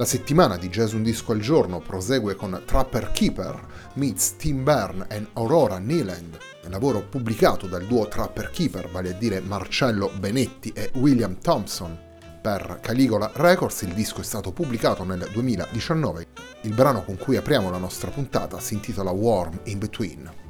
La settimana di Jazz Un Disco al Giorno prosegue con Trapper Keeper meets Tim Byrne and Aurora Neeland, lavoro pubblicato dal duo Trapper Keeper, vale a dire Marcello Benetti e William Thompson. Per Caligola Records il disco è stato pubblicato nel 2019. Il brano con cui apriamo la nostra puntata si intitola Warm in Between.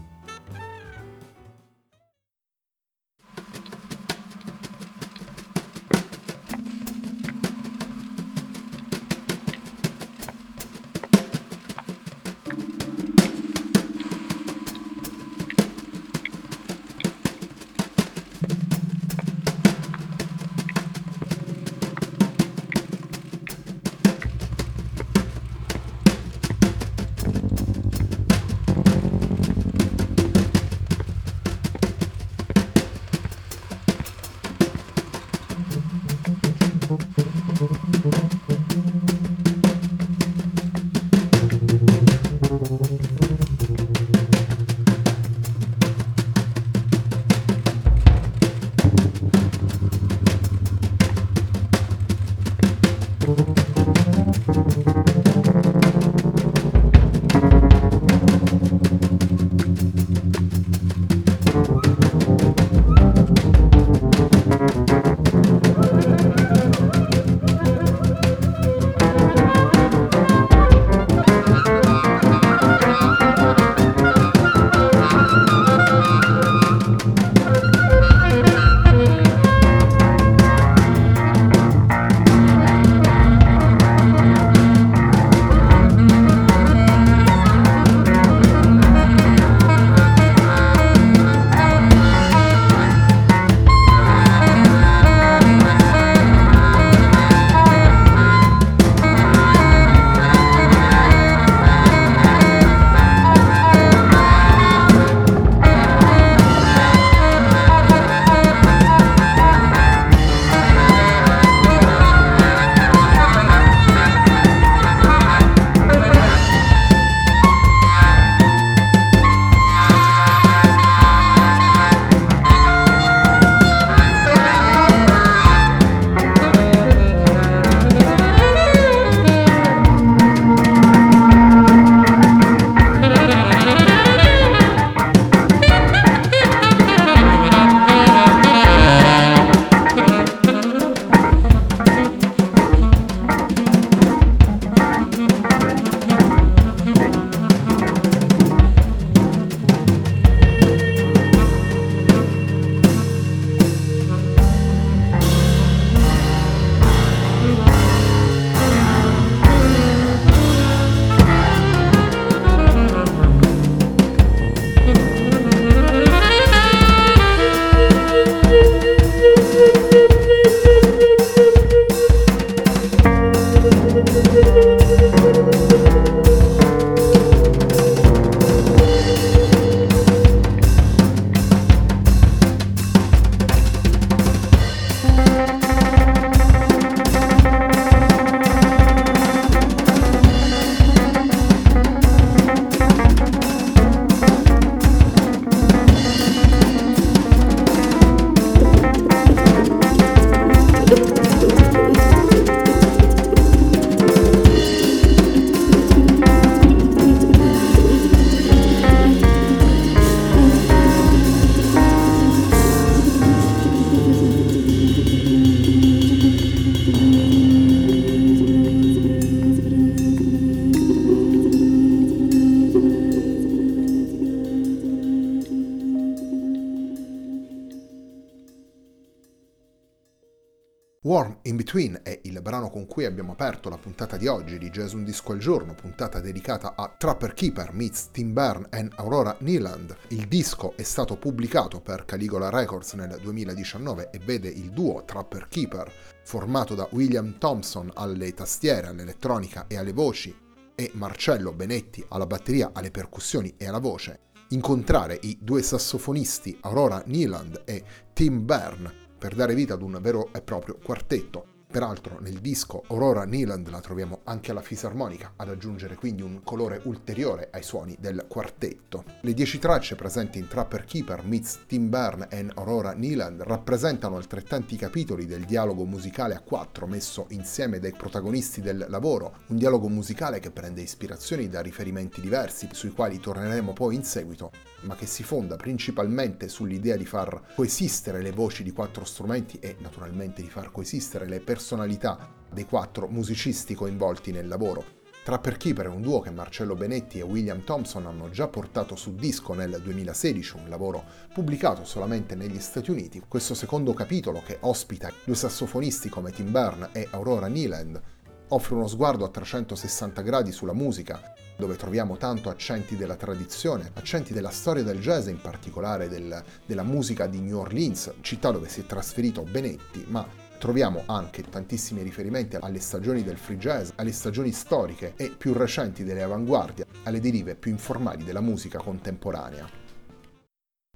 In Between è il brano con cui abbiamo aperto la puntata di oggi di Jazz Un Disco al Giorno, puntata dedicata a Trapper Keeper meets Tim Byrne and Aurora Neeland. Il disco è stato pubblicato per Caligola Records nel 2019 e vede il duo Trapper Keeper, formato da William Thompson alle tastiere, all'elettronica e alle voci, e Marcello Benetti alla batteria, alle percussioni e alla voce, incontrare i due sassofonisti Aurora Neeland e Tim Byrne per dare vita ad un vero e proprio quartetto. Peraltro nel disco Aurora Neeland la troviamo anche alla fisarmonica, ad aggiungere quindi un colore ulteriore ai suoni del quartetto. Le dieci tracce presenti in Trapper Keeper meets Tim Byrne e Aurora Neeland rappresentano altrettanti capitoli del dialogo musicale a quattro messo insieme dai protagonisti del lavoro, un dialogo musicale che prende ispirazioni da riferimenti diversi sui quali torneremo poi in seguito, ma che si fonda principalmente sull'idea di far coesistere le voci di quattro strumenti e naturalmente di far coesistere le personalità dei quattro musicisti coinvolti nel lavoro. Trapper Keeper è un duo che Marcello Benetti e William Thompson hanno già portato su disco nel 2016, un lavoro pubblicato solamente negli Stati Uniti. Questo secondo capitolo, che ospita due sassofonisti come Tim Byrne e Aurora Neeland, offre uno sguardo a 360 gradi sulla musica, dove troviamo tanto accenti della tradizione, accenti della storia del jazz, in particolare del, della musica di New Orleans, città dove si è trasferito Benetti, ma troviamo anche tantissimi riferimenti alle stagioni del free jazz, alle stagioni storiche e più recenti delle avanguardie, alle derive più informali della musica contemporanea.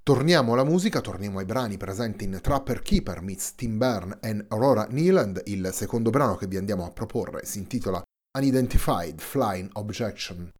Torniamo alla musica, torniamo ai brani presenti in Trapper Keeper meets Tim Byrne and Aurora Neeland. Il secondo brano che vi andiamo a proporre si intitola Unidentified Flying Objection.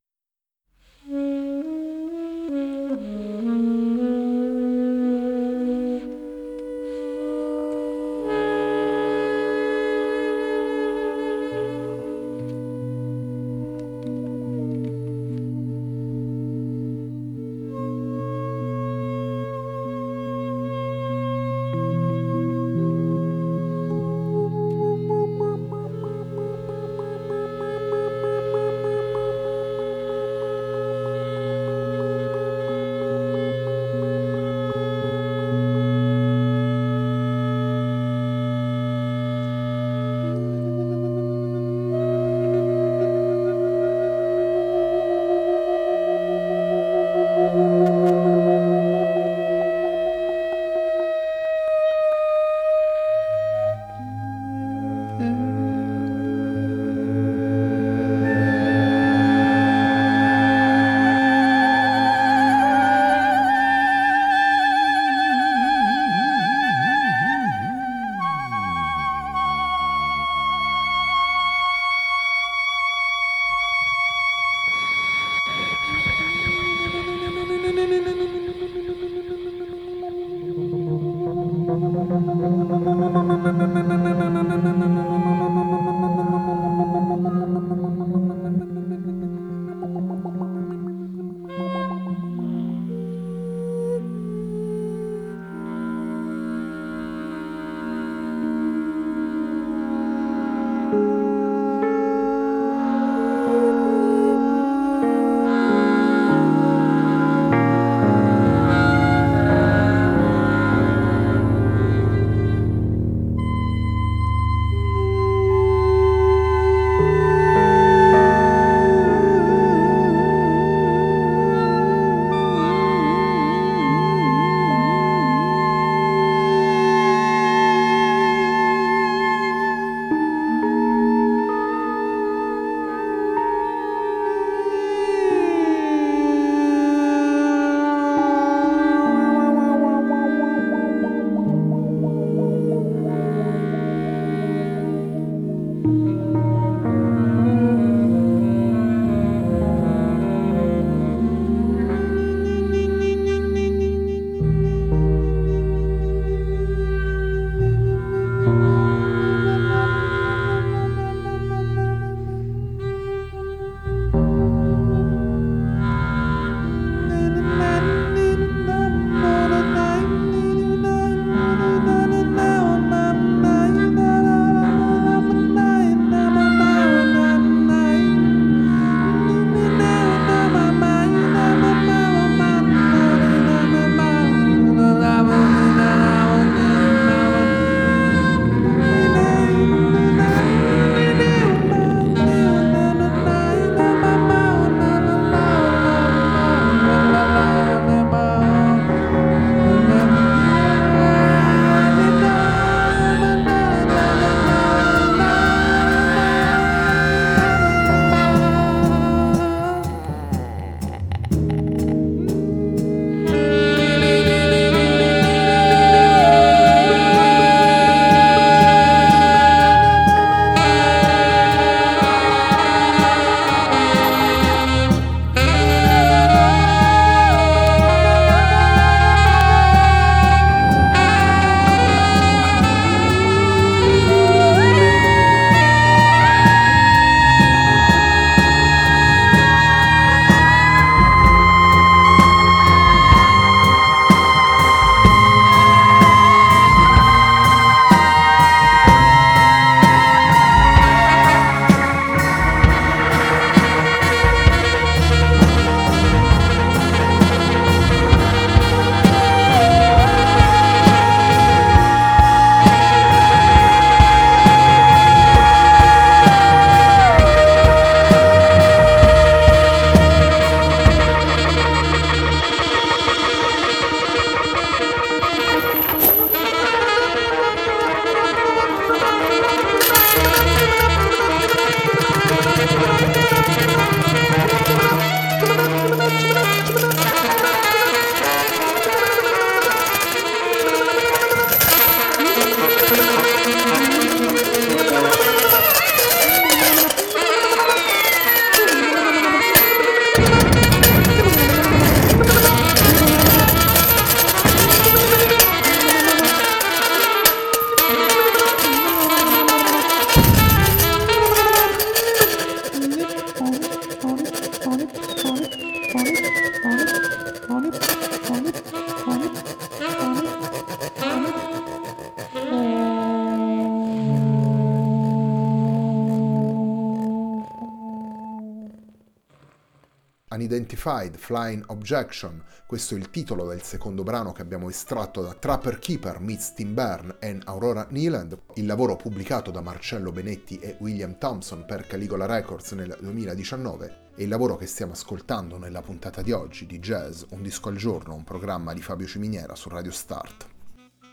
Unidentified Flying Objection, questo è il titolo del secondo brano che abbiamo estratto da Trapper Keeper meets Tim Byrne e Aurora Neeland, il lavoro pubblicato da Marcello Benetti e William Thompson per Caligola Records nel 2019 e il lavoro che stiamo ascoltando nella puntata di oggi di Jazz, un disco al giorno, un programma di Fabio Ciminiera su Radio Start.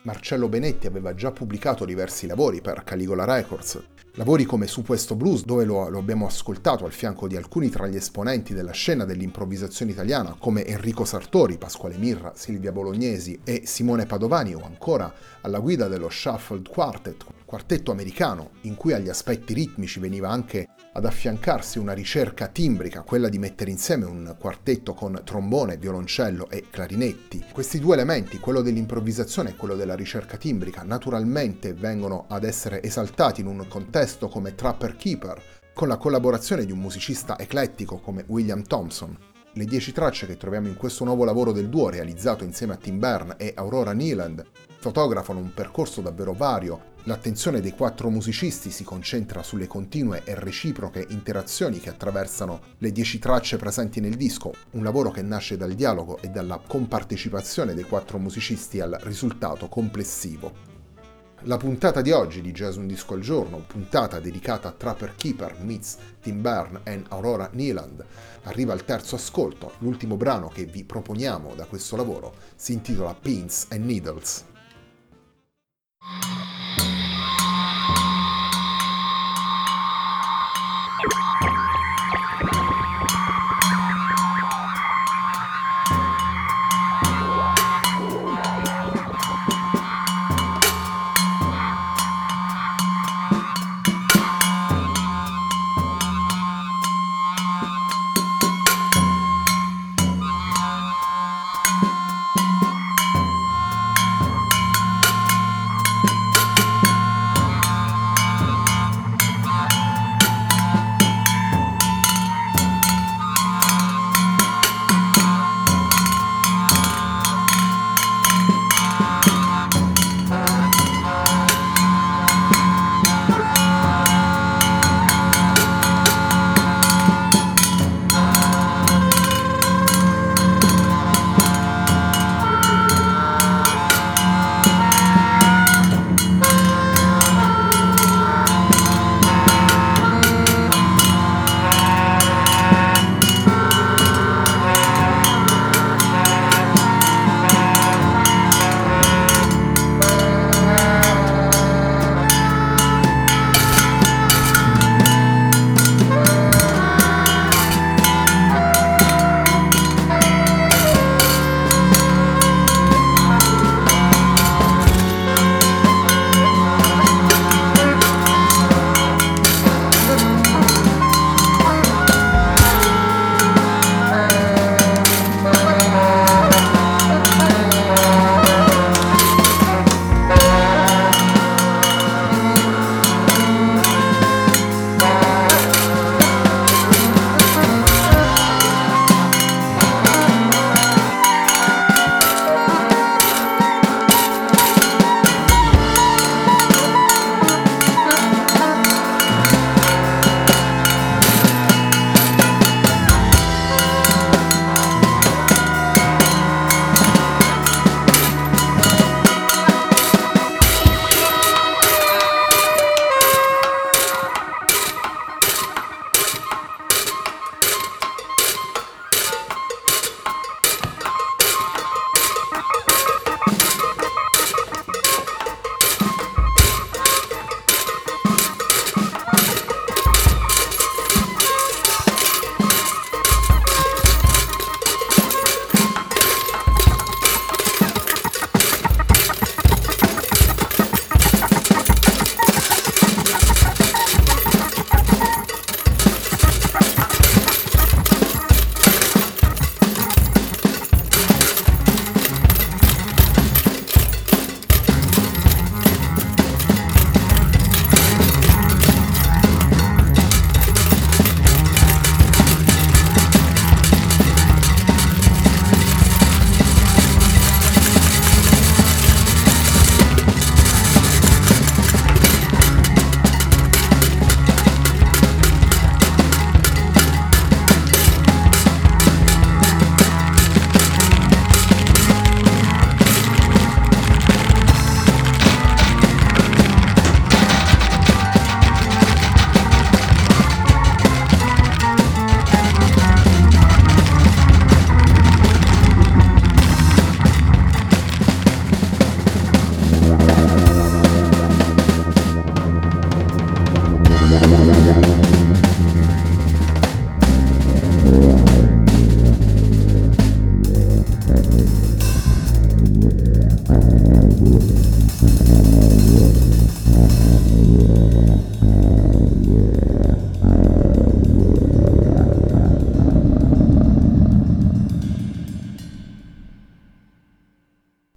Marcello Benetti aveva già pubblicato diversi lavori per Caligola Records, lavori come Su questo blues, dove lo, lo, abbiamo ascoltato al fianco di alcuni tra gli esponenti della scena dell'improvvisazione italiana, come Enrico Sartori, Pasquale Mirra, Silvia Bolognesi e Simone Padovani, o ancora alla guida dello Shuffled Quartet, quartetto americano, in cui agli aspetti ritmici veniva anche ad affiancarsi una ricerca timbrica, quella di mettere insieme un quartetto con trombone, violoncello e clarinetti. Questi due elementi, quello dell'improvvisazione e quello della ricerca timbrica, naturalmente vengono ad essere esaltati in un contesto come Trapper Keeper, con la collaborazione di un musicista eclettico come William Thompson. Le dieci tracce che troviamo in questo nuovo lavoro del duo realizzato insieme a Tim Byrne e Aurora Neeland fotografano un percorso davvero vario L'attenzione dei quattro musicisti si concentra sulle continue e reciproche interazioni che attraversano le dieci tracce presenti nel disco, un lavoro che nasce dal dialogo e dalla compartecipazione dei quattro musicisti al risultato complessivo. La puntata di oggi di Jazz Un Disco al Giorno, puntata dedicata a Trapper Keeper meets Tim Byrne e Aurora Neeland, arriva al terzo ascolto. L'ultimo brano che vi proponiamo da questo lavoro si intitola Pins and Needles.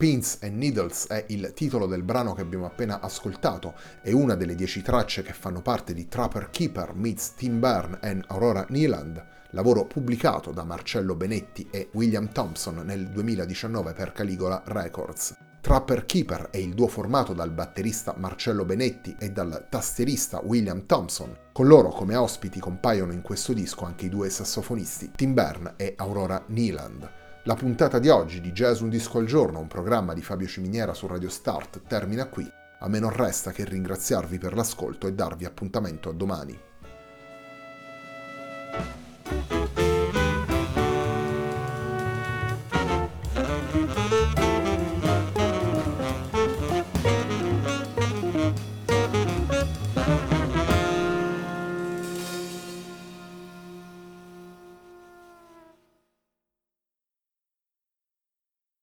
Pins and Needles è il titolo del brano che abbiamo appena ascoltato, è una delle dieci tracce che fanno parte di Trapper Keeper meets Tim Byrne and Aurora Neeland, lavoro pubblicato da Marcello Benetti e William Thompson nel 2019 per Caligola Records. Trapper Keeper è il duo formato dal batterista Marcello Benetti e dal tastierista William Thompson. Con loro come ospiti compaiono in questo disco anche i due sassofonisti Tim Byrne e Aurora Neeland. La puntata di oggi di Jazz Un Disco al Giorno, un programma di Fabio Ciminiera su Radio Start, termina qui. A me non resta che ringraziarvi per l'ascolto e darvi appuntamento a domani.